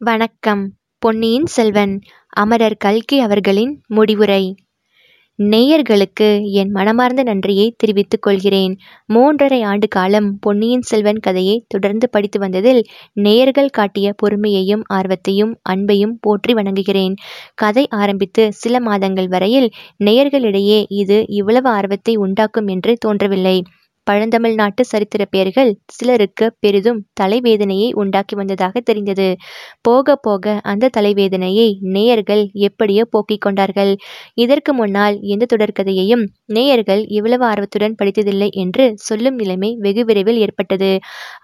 வணக்கம் பொன்னியின் செல்வன் அமரர் கல்கி அவர்களின் முடிவுரை. நேயர்களுக்கு என் மனமார்ந்த நன்றியை தெரிவித்துக் கொள்கிறேன். மூன்றரை ஆண்டு காலம் பொன்னியின் செல்வன் கதையை தொடர்ந்து படித்து வந்ததில் நேயர்கள் காட்டிய பொறுமையையும் ஆர்வத்தையும் அன்பையும் போற்றி வணங்குகிறேன். கதை ஆரம்பித்து சில மாதங்கள் வரையில் நேயர்களிடையே இது இவ்வளவு ஆர்வத்தை உண்டாக்கும் என்று தோன்றவில்லை. பழந்தமிழ் நாட்டு சரித்திர பெயர்கள் சிலருக்கு பெரிதும் தலைவேதனையை உண்டாக்கி வந்ததாக தெரிந்தது. போக போக அந்த தலைவேதனையை நேயர்கள் எப்படியோ போக்கிக் கொண்டார்கள். இதற்கு முன்னால் எந்த தொடர்கதையையும் நேயர்கள் இவ்வளவு ஆர்வத்துடன் படித்ததில்லை என்று சொல்லும் நிலைமை வெகு விரைவில் ஏற்பட்டது.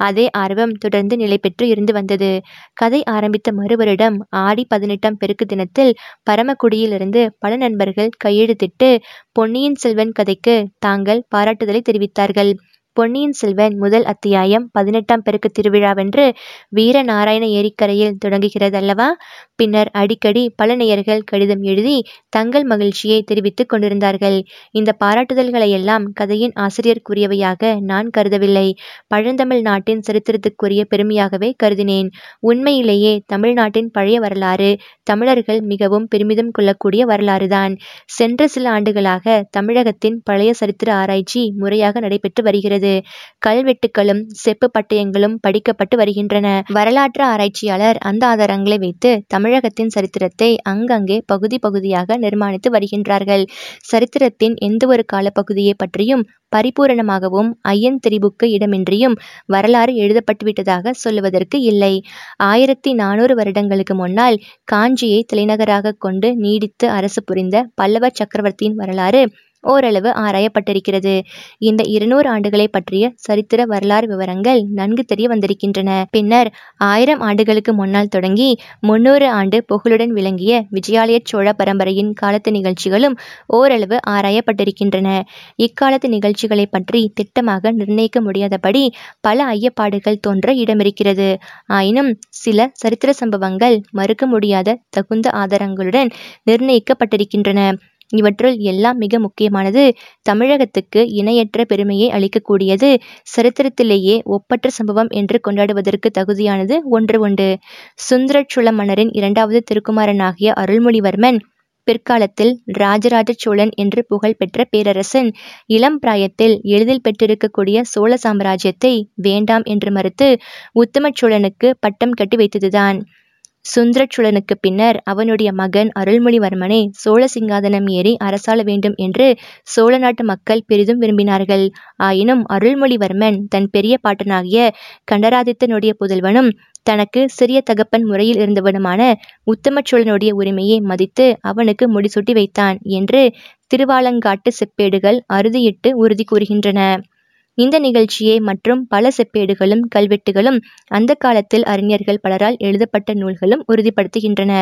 அதே ஆர்வம் தொடர்ந்து நிலை பெற்று இருந்து வந்தது. கதை ஆரம்பித்த மறுவருடம் ஆடி பதினெட்டாம் பெருக்கு தினத்தில் பரமக்குடியிலிருந்து பல நண்பர்கள் கையெழுத்திட்டு பொன்னியின் செல்வன் கதைக்கு தாங்கள் பாராட்டுதலை தெரிவித்தார்கள். பொன்னியின் செல்வன் முதல் அத்தியாயம் பதினெட்டாம் பெருக்கு திருவிழாவென்று வீரநாராயண ஏரிக்கரையில் தொடங்குகிறது அல்லவா பின்னர் அடிக்கடி பல நேயர்கள் கடிதம் எழுதி தங்கள் மகிழ்ச்சியை தெரிவித்துக் கொண்டிருந்தார்கள். இந்த பாராட்டுதல்களையெல்லாம் கதையின் ஆசிரியருக்குரியவையாக நான் கருதவில்லை. பழந்தமிழ் நாட்டின் சரித்திரத்துக்குரிய பெருமையாகவே கருதினேன். உண்மையிலேயே தமிழ்நாட்டின் பழைய வரலாறு தமிழர்கள் மிகவும் பெருமிதம் கொள்ளக்கூடிய வரலாறுதான். சென்ற சில ஆண்டுகளாக தமிழகத்தின் பழைய சரித்திர ஆராய்ச்சி முறையாக நடைபெற்று வருகிறது. கல்வெட்டுக்களும் செப்பு பட்டயங்களும் படிக்கப்பட்டு வருகின்றன. வரலாற்று ஆராய்ச்சியாளர் அந்த ஆதாரங்களை வைத்து தமிழகத்தின் சரித்திரத்தை அங்கங்கே பகுதி பகுதியாக நிர்மாணித்து வருகின்றார்கள். சரித்திரத்தின் எந்த ஒரு காலப்பகுதியை பற்றியும் பரிபூரணமாகவும் ஐயன் திரிபுக்கு இடமின்றியும் வரலாறு எழுதப்பட்டுவிட்டதாக சொல்லுவதற்கு இல்லை. ஆயிரத்தி நானூறு வருடங்களுக்கு முன்னால் காஞ்சியை தலைநகராக கொண்டு நீடித்து அரசு புரிந்த பல்லவ சக்கரவர்த்தியின் வரலாறு ஓரளவு ஆராயப்பட்டிருக்கிறது. இந்த இருநூறு ஆண்டுகளை பற்றிய சரித்திர வரலாறு விவரங்கள் நன்கு தெரிய வந்திருக்கின்றன. பின்னர் ஆயிரம் ஆண்டுகளுக்கு முன்னால் தொடங்கி முன்னூறு ஆண்டு புகழுடன் விளங்கிய விஜயாலய சோழ பரம்பரையின் காலத்து நிகழ்ச்சிகளும் ஓரளவு ஆராயப்பட்டிருக்கின்றன. இக்காலத்து நிகழ்ச்சிகளை பற்றி திட்டமாக நிர்ணயிக்க முடியாதபடி பல ஐயப்பாடுகள் தோன்ற இடமிருக்கிறது. ஆயினும் சில சரித்திர சம்பவங்கள் மறுக்க முடியாத தகுந்த ஆதாரங்களுடன் நிர்ணயிக்கப்பட்டிருக்கின்றன. இவற்றுள் எல்லாம் மிக முக்கியமானது தமிழகத்துக்கு இணையற்ற பெருமையை அளிக்கக்கூடியது. சரித்திரத்திலேயே ஒப்பற்ற சம்பவம் என்று கொண்டாடுவதற்கு தகுதியானது ஒன்று உண்டு. சுந்தர சோழ மன்னரின் இரண்டாவது திருக்குமாரனாகிய அருள்மொழிவர்மன் பிற்காலத்தில் ராஜராஜ சோழன் என்று புகழ் பெற்ற பேரரசன் இளம் பிராயத்தில் எளிதில் பெற்றிருக்கக்கூடிய சோழ சாம்ராஜ்யத்தை வேண்டாம் என்று மறுத்து உத்தம சோழனுக்கு பட்டம் கட்டி வைத்ததுதான். சுந்தர பின்னர் அவனுடைய மகன் அருள்மொழிவர்மனை சோழ சிங்காதனம் ஏறி அரசாள வேண்டும் என்று சோழ நாட்டு மக்கள் பெரிதும் விரும்பினார்கள். ஆயினும் அருள்மொழிவர்மன் தன் பெரிய பாட்டனாகிய கண்டராதித்தனுடைய புதல்வனும் தனக்கு சிறிய தகப்பன் முறையில் இருந்தவனுமான உத்தமச்சோழனுடைய உரிமையை மதித்து அவனுக்கு முடிசூட்டி வைத்தான் என்று திருவாலங்காட்டு செப்பேடுகள் அறுதியிட்டு உறுதி கூறுகின்றன. இந்த நிகழ்ச்சியை மற்றும் பல செப்பேடுகளும் கல்வெட்டுகளும் அந்த காலத்தில் அறிஞர்கள் பலரால் எழுதப்பட்ட நூல்களும் உறுதிப்படுத்துகின்றன.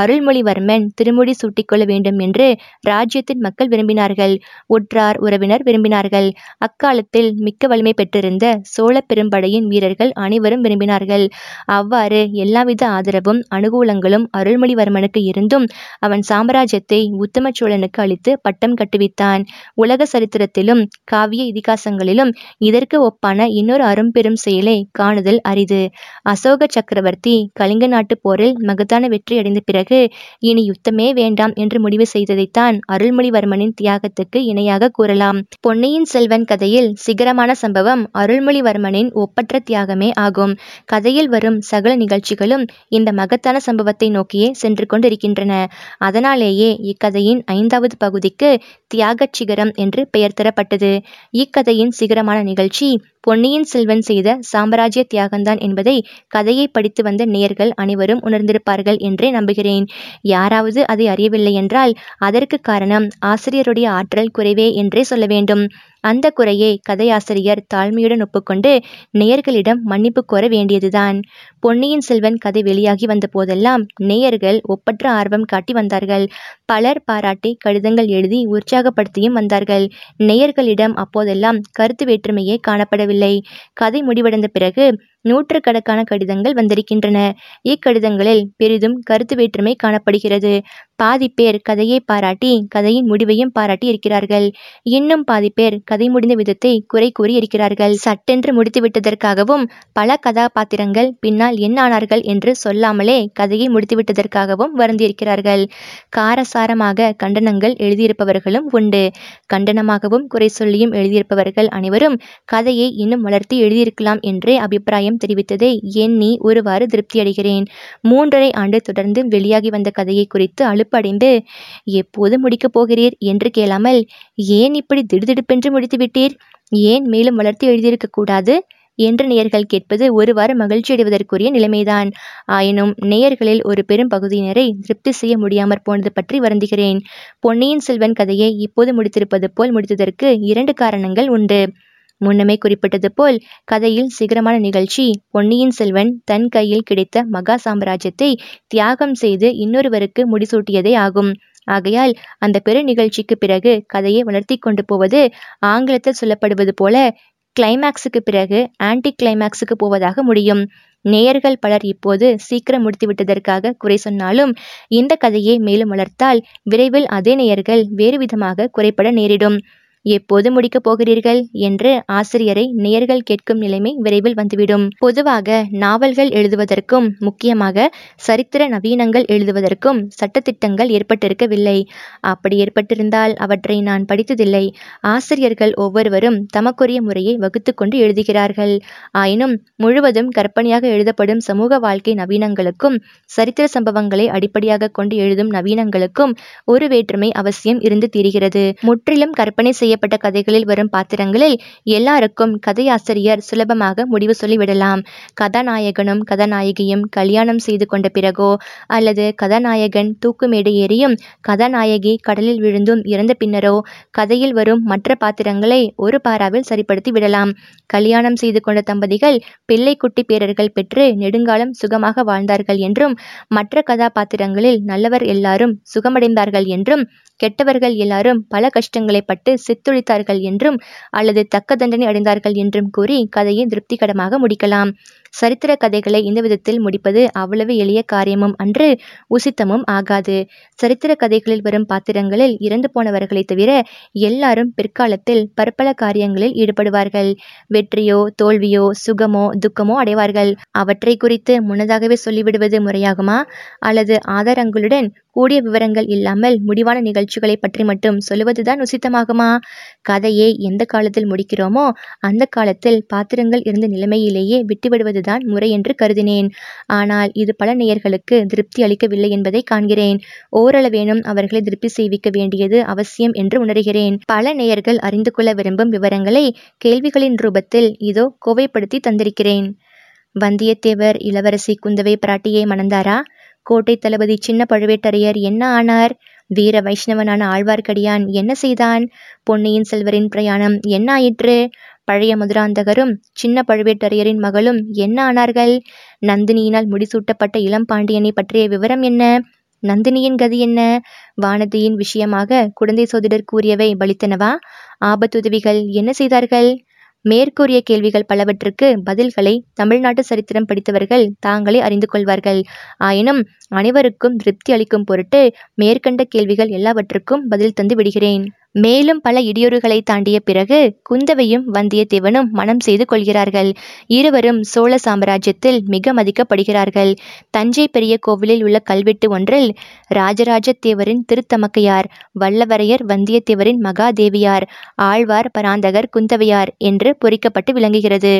அருள்மொழிவர்மன் திருமுடி சூட்டிக்கொள்ள வேண்டும் என்று ராஜ்யத்தின் மக்கள் விரும்பினார்கள். ஒற்றார் உறவினர் விரும்பினார்கள். அக்காலத்தில் மிக்க வலிமை பெற்றிருந்த சோழ பெரும்படையின் வீரர்கள் அனைவரும் விரும்பினார்கள். அவ்வாறு எல்லாவித ஆதரவும் அனுகூலங்களும் அருள்மொழிவர்மனுக்கு இருந்தும் அவன் சாம்ராஜ்யத்தை உத்தம சோழனுக்கு அளித்து பட்டம் கட்டுவித்தான். உலக சரித்திரத்திலும் காவிய இதிகாசங்களிலும் இதற்கு ஒப்பான இன்னொரு அரும்பெரும் செயலை காணுதல் அரிது. அசோக சக்கரவர்த்தி கலிங்க நாட்டு போரில் மகத்தான வெற்றி அடைந்த பிறகு இனி யுத்தமே வேண்டாம் என்று முடிவு செய்ததைத்தான் அருள்மொழிவர்மனின் தியாகத்துக்கு இணையாக கூறலாம். பொன்னியின் செல்வன் கதையில் சிகரமான சம்பவம் அருள்மொழிவர்மனின் ஒப்பற்ற தியாகமே ஆகும். கதையில் வரும் சகல நிகழ்ச்சிகளும் இந்த மகத்தான சம்பவத்தை நோக்கியே சென்று கொண்டிருக்கின்றன. அதனாலேயே இக்கதையின் ஐந்தாவது பகுதிக்கு தியாகச் சிகரம் என்று பெயர் தரப்பட்டது. இக்கதையின் சிகரமான நிகழ்ச்சி பொன்னியின் செல்வன் செய்த சாம்ராஜ்ய தியாகம்தான் என்பதை கதையை படித்து வந்த நேயர்கள் அனைவரும் உணர்ந்திருப்பார்கள் என்றே நம்புகிறேன். யாராவது அதை அறியவில்லை என்றால் அதற்கு காரணம் ஆசிரியருடைய ஆற்றல் குறைவே என்றே சொல்ல வேண்டும். அந்த குறையை கதையாசிரியர் தாழ்மையுடன் ஒப்புக்கொண்டு நேயர்களிடம் மன்னிப்பு கோர வேண்டியதுதான். பொன்னியின் செல்வன் கதை வெளியாகி வந்த போதெல்லாம் நேயர்கள் ஒப்பற்ற ஆர்வம் காட்டி வந்தார்கள். பலர் பாராட்டி கடிதங்கள் எழுதி உற்சாகப்படுத்தியும் வந்தார்கள். நேயர்களிடம் அப்போதெல்லாம் கருத்து வேற்றுமையே காணப்படவில்லை. முடியவில்லை. கதை முடிவடைந்த பிறகு நூற்றுக்கணக்கான கடிதங்கள் வந்திருக்கின்றன. இக்கடிதங்களில் பெரிதும் கருத்து வேற்றுமை காணப்படுகிறது. பாதி பேர் கதையை பாராட்டி கதையின் முடிவையும் பாராட்டி இருக்கிறார்கள். இன்னும் பாதி பேர் கதை முடிந்த விதத்தை குறை கூறி இருக்கிறார்கள். சட்டென்று முடித்து விட்டதற்காகவும் பல கதாபாத்திரங்கள் பின்னால் என்ன ஆனார்கள் என்று சொல்லாமலே கதையை முடித்துவிட்டதற்காகவும் வருந்தியிருக்கிறார்கள். காரசாரமாக கண்டனங்கள் எழுதியிருப்பவர்களும் உண்டு. கண்டனமாகவும் குறை சொல்லியும் எழுதியிருப்பவர்கள் அனைவரும் கதையை இன்னும் வளர்த்து எழுதியிருக்கலாம் என்றே அபிப்பிராயம் தெரிவித்ததை எண்ணி ஒருவாறு திருப்தியடைகிறேன்? மூன்றரை ஆண்டு தொடர்ந்து வெளியாகி வந்த கதையை குறித்து அழுப்படைந்து எப்போது முடிக்கப் போகிறீர்? என்று கேளாமல் ஏன் இப்படி திடுதிடுப்பென்று முடித்துவிட்டீர் ஏன் மேலும் வளர்த்து எழுதியிருக்கக்கூடாது என்று நேயர்கள் கேட்பது ஒருவாறு மகிழ்ச்சி அடைவதற்குரிய நிலைமைதான். ஆயினும் நேயர்களில் ஒரு பெரும் பகுதியினரை திருப்தி செய்ய முடியாமற் போனது பற்றி வருந்துகிறேன். பொன்னியின் செல்வன் கதையை இப்போது முடித்திருப்பது போல் முடித்ததற்கு இரண்டு காரணங்கள் உண்டு. முன்னமே குறிப்பிட்டது போல் கதையில் சிகரமான நிகழ்ச்சி பொன்னியின் செல்வன் தன் கையில் கிடைத்த மகா சாம்ராஜ்யத்தை தியாகம் செய்து இன்னொருவருக்கு முடிசூட்டியதே ஆகும். ஆகையால் அந்த பெரு நிகழ்ச்சிக்கு பிறகு கதையை வளர்த்தி கொண்டு போவது ஆங்கிலத்தில் சொல்லப்படுவது போல கிளைமேக்ஸுக்கு பிறகு ஆன்டி கிளைமேக்ஸுக்கு போவதாக முடியும். நேயர்கள் பலர் இப்போது சீக்கிரம் முடித்துவிட்டதற்காக குறை சொன்னாலும் இந்த கதையை மேலும் வளர்த்தால் விரைவில் அதே நேயர்கள் வேறு விதமாக குறைபட நேரிடும். எப்போது முடிக்கப் போகிறீர்கள்? என்று ஆசிரியரை நேயர்கள் கேட்கும் நிலைமை விரைவில் வந்துவிடும். பொதுவாக நாவல்கள் எழுதுவதற்கும் முக்கியமாக சரித்திர நவீனங்கள் எழுதுவதற்கும் சட்டத்திட்டங்கள் ஏற்பட்டிருக்கவில்லை. அப்படி ஏற்பட்டிருந்தால் அவற்றை நான் படித்ததில்லை. ஆசிரியர்கள் ஒவ்வொருவரும் தமக்குரிய முறையை வகுத்து கொண்டு எழுதுகிறார்கள். ஆயினும் முழுவதும் கற்பனையாக எழுதப்படும் சமூக வாழ்க்கை நவீனங்களுக்கும் சரித்திர சம்பவங்களை அடிப்படையாக கொண்டு எழுதும் நவீனங்களுக்கும் ஒரு வேற்றுமை அவசியம் இருந்து தீர்கிறது. முற்றிலும் கற்பனை செய்ய செய்யப்பட்ட கதைகளில் வரும் பாத்திரங்களில் எல்லாருக்கும் கதையாசிரியர் சுலபமாக முடிவு சொல்லிவிடலாம். கதாநாயகனும் கதாநாயகியும் கல்யாணம் செய்து கொண்ட பிறகோ அல்லது கதாநாயகன் தூக்குமேடு ஏறியும் கதாநாயகி கடலில் விழுந்தும் இறந்த பின்னரோ கதையில் வரும் மற்ற பாத்திரங்களை ஒரு பாராவில் சரிப்படுத்தி விடலாம். கல்யாணம் செய்து கொண்ட தம்பதிகள் பிள்ளைக்குட்டி பேரர்கள் பெற்று நெடுங்காலம் சுகமாக வாழ்ந்தார்கள் என்றும் மற்ற கதாபாத்திரங்களில் நல்லவர் எல்லாரும் சுகமடைந்தார்கள் என்றும் கெட்டவர்கள் எல்லாரும் பல கஷ்டங்களை பட்டு ஒத்துழைத்தார்கள் என்றும் அல்லது தக்க தண்டனை அடைந்தார்கள் என்றும் கூறி கதையை திருப்திகரமாக முடிக்கலாம். சரித்திர கதைகளை இந்த விதத்தில் முடிப்பது அவ்வளவு எளிய காரியமும் அன்று உசித்தமும் ஆகாது. சரித்திர கதைகளில் வரும் பாத்திரங்களில் இறந்து போனவர்களை தவிர எல்லாரும் பிற்காலத்தில் பற்பல காரியங்களில் ஈடுபடுவார்கள். வெற்றியோ தோல்வியோ சுகமோ துக்கமோ அடைவார்கள். அவற்றை குறித்து முன்னதாகவே சொல்லிவிடுவது முறையாகுமா? அல்லது ஆதாரங்களுடன் கூடிய விவரங்கள் இல்லாமல் முடிவான நிகழ்ச்சிகளை பற்றி மட்டும் சொல்லுவதுதான் உசித்தமாகுமா? கதையை எந்த காலத்தில் முடிக்கிறோமோ அந்த காலத்தில் பாத்திரங்கள் இருந்த நிலைமையிலேயே விட்டுவிடுவது செய்வதுதான் முறை என்று கருதினேன். ஆனால் இது பல நேயர்களுக்கு திருப்தி அளிக்கவில்லை என்பதை காண்கிறேன். ஓரளவேனும் அவர்களை திருப்தி செய்விக்க வேண்டியது அவசியம் என்று உணர்கிறேன். பல நேயர்கள் அறிந்து கொள்ள விரும்பும் விவரங்களை கேள்விகளின் ரூபத்தில் இதோ கோவைப்படுத்தி தந்திருக்கிறேன். வந்தியத்தேவர் இளவரசி குந்தவை பிராட்டியை மணந்தாரா? கோட்டை தளபதி சின்ன பழுவேட்டரையர் என்ன ஆனார்? வீர வைஷ்ணவனான ஆழ்வார்க்கடியான் என்ன செய்தான்? பொன்னியின் செல்வரின் பிரயாணம் என்ன ஆயிற்று? பழைய மதுராந்தகரும் சின்ன பழுவேட்டரையரின் மகளும் என்ன ஆனார்கள்? நந்தினியினால் முடிசூட்டப்பட்ட இளம் பாண்டியனை பற்றிய விவரம் என்ன? நந்தினியின் கதி என்ன? வானதியின் விஷயமாக குழந்தை சோதிடர் கூறியவை பலித்தனவா? ஆபத்துதவிகள் என்ன செய்தார்கள்? மேற்கூறிய கேள்விகள் பலவற்றுக்கு பதில்களை தமிழ்நாட்டு சரித்திரம் படித்தவர்கள் தாங்களே அறிந்து கொள்வார்கள். ஆயினும் அனைவருக்கும் திருப்தி அளிக்கும் பொருட்டு மேற்கண்ட கேள்விகள் எல்லாவற்றுக்கும் பதில் தந்து விடுகிறேன். மேலும் பல இடியூறுகளை தாண்டிய பிறகு குந்தவையும் வந்தியத்தேவனும் மனம் செய்து கொள்கிறார்கள். இருவரும் சோழ சாம்ராஜ்யத்தில் மிக மதிக்கப்படுகிறார்கள். தஞ்சை பெரிய கோவிலில் உள்ள கல்வெட்டு ஒன்றில் ராஜராஜ தேவரின் திருத்தமக்கையார் வல்லவரையர் வந்தியத்தேவரின் மகாதேவியார் ஆழ்வார் பராந்தகர் குந்தவையார் என்று பொறிக்கப்பட்டு விளங்குகிறது.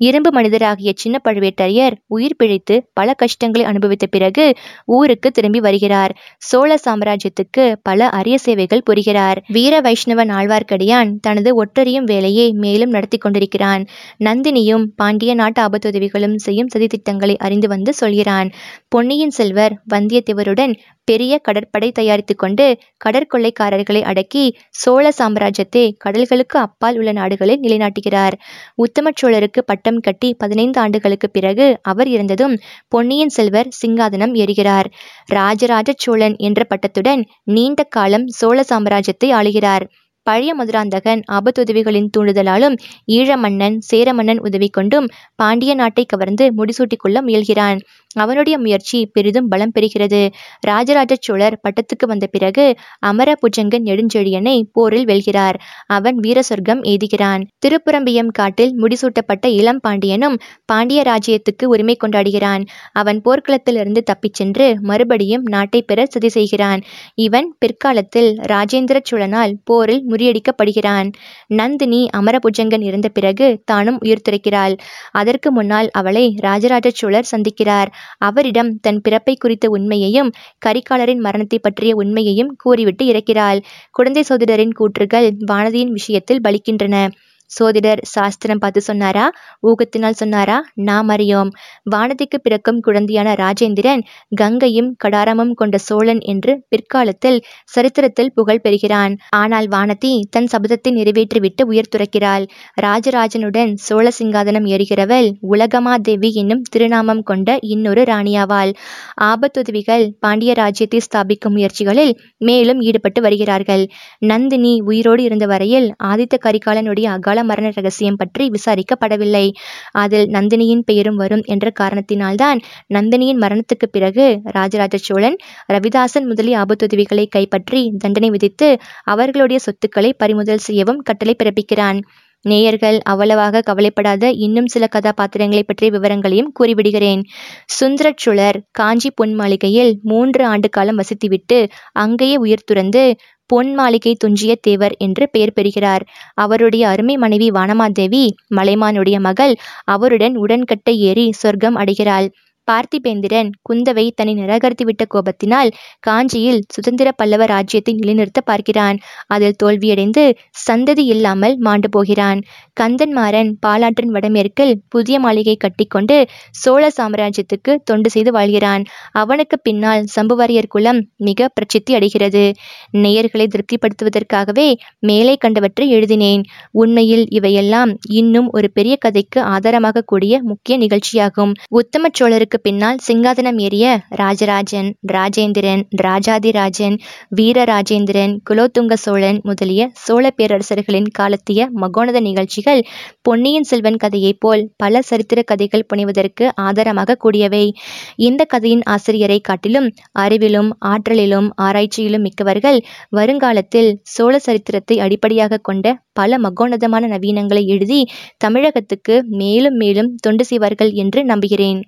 இரும்பு மனிதராகிய சின்ன பழுவேட்டரையர் உயிர் பிழைத்து பல கஷ்டங்களை அனுபவித்த பிறகு ஊருக்கு திரும்பி வருகிறார். சோழ சாம்ராஜ்யத்துக்கு பல அரிய சேவைகள் புரிகிறார். வீர வைஷ்ணவன் ஆழ்வார்க்கடியான் தனது ஒற்றறியும் வேலையை மேலும் நடத்தி கொண்டிருக்கிறான். நந்தினியும் பாண்டிய நாட்டு ஆபத்துதவிகளும் செய்யும் சதித்திட்டங்களை அறிந்து வந்து சொல்கிறான். பொன்னியின் செல்வர் வந்தியத்தேவருடன் பெரிய கடற்படை தயாரித்து கொண்டு கடற்கொள்ளைக்காரர்களை அடக்கி சோழ சாம்ராஜ்யத்தை கடல்களுக்கு அப்பால் உள்ள நாடுகளில் நிலைநாட்டுகிறார். உத்தம சோழருக்கு பட்டம் கட்டி பதினைந்து ஆண்டுகளுக்கு பிறகு அவர் இறந்ததும் பொன்னியின் செல்வர் சிங்காதனம் ஏறுகிறார். ராஜராஜ சோழன் என்ற பட்டத்துடன் நீண்ட காலம் சோழ சாம்ராஜ்யத்தை ஆளுகிறார். பழைய மதுராந்தகன் ஆபத்துதவிகளின் தூண்டுதலாலும் ஈழ மன்னன் சேர மன்னன் உதவி கொண்டும் பாண்டிய நாட்டை கவர்ந்து முடிசூட்டிக் கொள்ள முயல்கிறான். அவனுடைய முயற்சி பெரிதும் பலம் பெறுகிறது. ராஜராஜ சோழர் பட்டத்துக்கு வந்த பிறகு அமர புஜங்கன் நெடுஞ்செழியனை போரில் வெல்கிறார். அவன் வீர சொர்க்கம் எய்துகிறான். திருப்புறம்பியம் காட்டில் முடிசூட்டப்பட்ட இளம் பாண்டியனும் பாண்டிய ராஜ்யத்துக்கு உரிமை கொண்டாடுகிறான். அவன் போர்க்களத்திலிருந்து தப்பிச் சென்று மறுபடியும் நாட்டை பெற சதி செய்கிறான். இவன் பிற்காலத்தில் ராஜேந்திர சோழனால் போரில் முறியடிக்கப்படுகிறான். நந்தினி அமரபுஜங்கன் இருந்த பிறகு தானும் உயிர் துறக்கிறாள் அதற்கு முன்னால் அவளை ராஜராஜ சோழர் சந்திக்கிறார். அவரிடம் தன் பிறப்பை குறித்த உண்மையையும் கரிகாலரின் மரணத்தை பற்றிய உண்மையையும் கூறிவிட்டு இறக்கிறாள். குழந்தை சோதரரின் கூற்றுகள் வானதியின் விஷயத்தில் பலிக்கின்றன. சோதிடர் சாஸ்திரம் பார்த்து சொன்னாரா? ஊகத்தினால் சொன்னாரா? நாம் அறியோம். வானதிக்கு பிறக்கும் குழந்தையான ராஜேந்திரன் கங்கையும் கடாரமும் கொண்ட சோழன் என்று பிற்காலத்தில் சரித்திரத்தில் புகழ் பெறுகிறான். ஆனால் வானதி தன் சபதத்தை நிறைவேற்றிவிட்டு உயிர் துறக்கிறாள். ராஜராஜனுடன் சோழ சிங்காதனம் ஏறுகிறவள் உலகமாதேவி என்னும் திருநாமம் கொண்ட இன்னொரு ராணியாவாள். ஆபத்துதவிகள் பாண்டிய ராஜ்யத்தை ஸ்தாபிக்கும் முயற்சிகளில் மேலும் ஈடுபட்டு வருகிறார்கள். நந்தினி உயிரோடு இருந்த வரையில் ஆதித்த கரிகாலனுடைய அகால மரண ரகசியம் பற்றி விசாரிக்கப்படவில்லை. அதில் நந்தினியின் பெயரும் வரும் என்ற காரணத்தினால்தான் நந்தினியின் மரணத்துக்கு பிறகு ராஜராஜ சோழன் ரவிதாசன் முதலிய ஆபத்துதவிகளை கைப்பற்றி தண்டனை விதித்து அவர்களுடைய சொத்துக்களை பறிமுதல் செய்யவும் கட்டளை பிறப்பிக்கிறான். நேயர்கள் அவ்வளவாக கவலைப்படாத இன்னும் சில கதாபாத்திரங்களை பற்றிய விவரங்களையும் கூறிவிடுகிறேன். சுந்தரச்சுழர் காஞ்சி பொன் மாளிகையில் மூன்று ஆண்டு காலம் வசித்துவிட்டு அங்கேயே உயிர் துறந்து பொன் மாளிகை துஞ்சிய தேவர் என்று பெயர் பெறுகிறார். அவருடைய அருமை மனைவி வானமாதேவி மலைமானுடைய மகள் அவருடன் உடன்கட்டை ஏறி சொர்க்கம் அடைகிறாள். பார்த்திபேந்திரன் குந்தவை தன்னை நிராகரித்துவிட்ட கோபத்தினால் காஞ்சியில் சுதந்திர பல்லவ ராஜ்யத்தை நிலைநிறுத்த பார்க்கிறான். அதில் தோல்வியடைந்து சந்ததி இல்லாமல் மாண்டு போகிறான். கந்தன்மாறன் பாலாற்றின் வடமேற்கில் புதிய மாளிகை கட்டிக்கொண்டு சோழ சாம்ராஜ்யத்துக்கு தொண்டு செய்து வாழ்கிறான். அவனுக்கு பின்னால் சம்புவரையர் குலம் மிக பிரசித்தி அடைகிறது. நேயர்களை திருப்திப்படுத்துவதற்காகவே மேலே கண்டவற்றை எழுதினேன். உண்மையில் இவையெல்லாம் இன்னும் ஒரு பெரிய கதைக்கு ஆதாரமாக கூடிய முக்கிய நிகழ்ச்சியாகும். உத்தம சோழருக்கு பின்னால் சிங்காதனம் ஏறிய ராஜராஜன் ராஜேந்திரன் ராஜாதிராஜன் வீரராஜேந்திரன் குலோத்துங்க சோழன் முதலிய சோழ பேரரசர்களின் காலத்திய மகோனத நிகழ்ச்சிகள் பொன்னியின் செல்வன் கதையைப் போல் பல சரித்திர கதைகள் புனைவதற்கு ஆதாரமாக கூடியவை. இந்த கதையின் ஆசிரியரை காட்டிலும் அறிவிலும் ஆற்றலிலும் ஆராய்ச்சியிலும் மிக்கவர்கள் வருங்காலத்தில் சோழ சரித்திரத்தை அடிப்படையாக கொண்ட பல மகோனதமான நவீனங்களை எழுதி தமிழகத்துக்கு மேலும் மேலும் தொண்டு செய்வார்கள் என்று நம்புகிறேன்.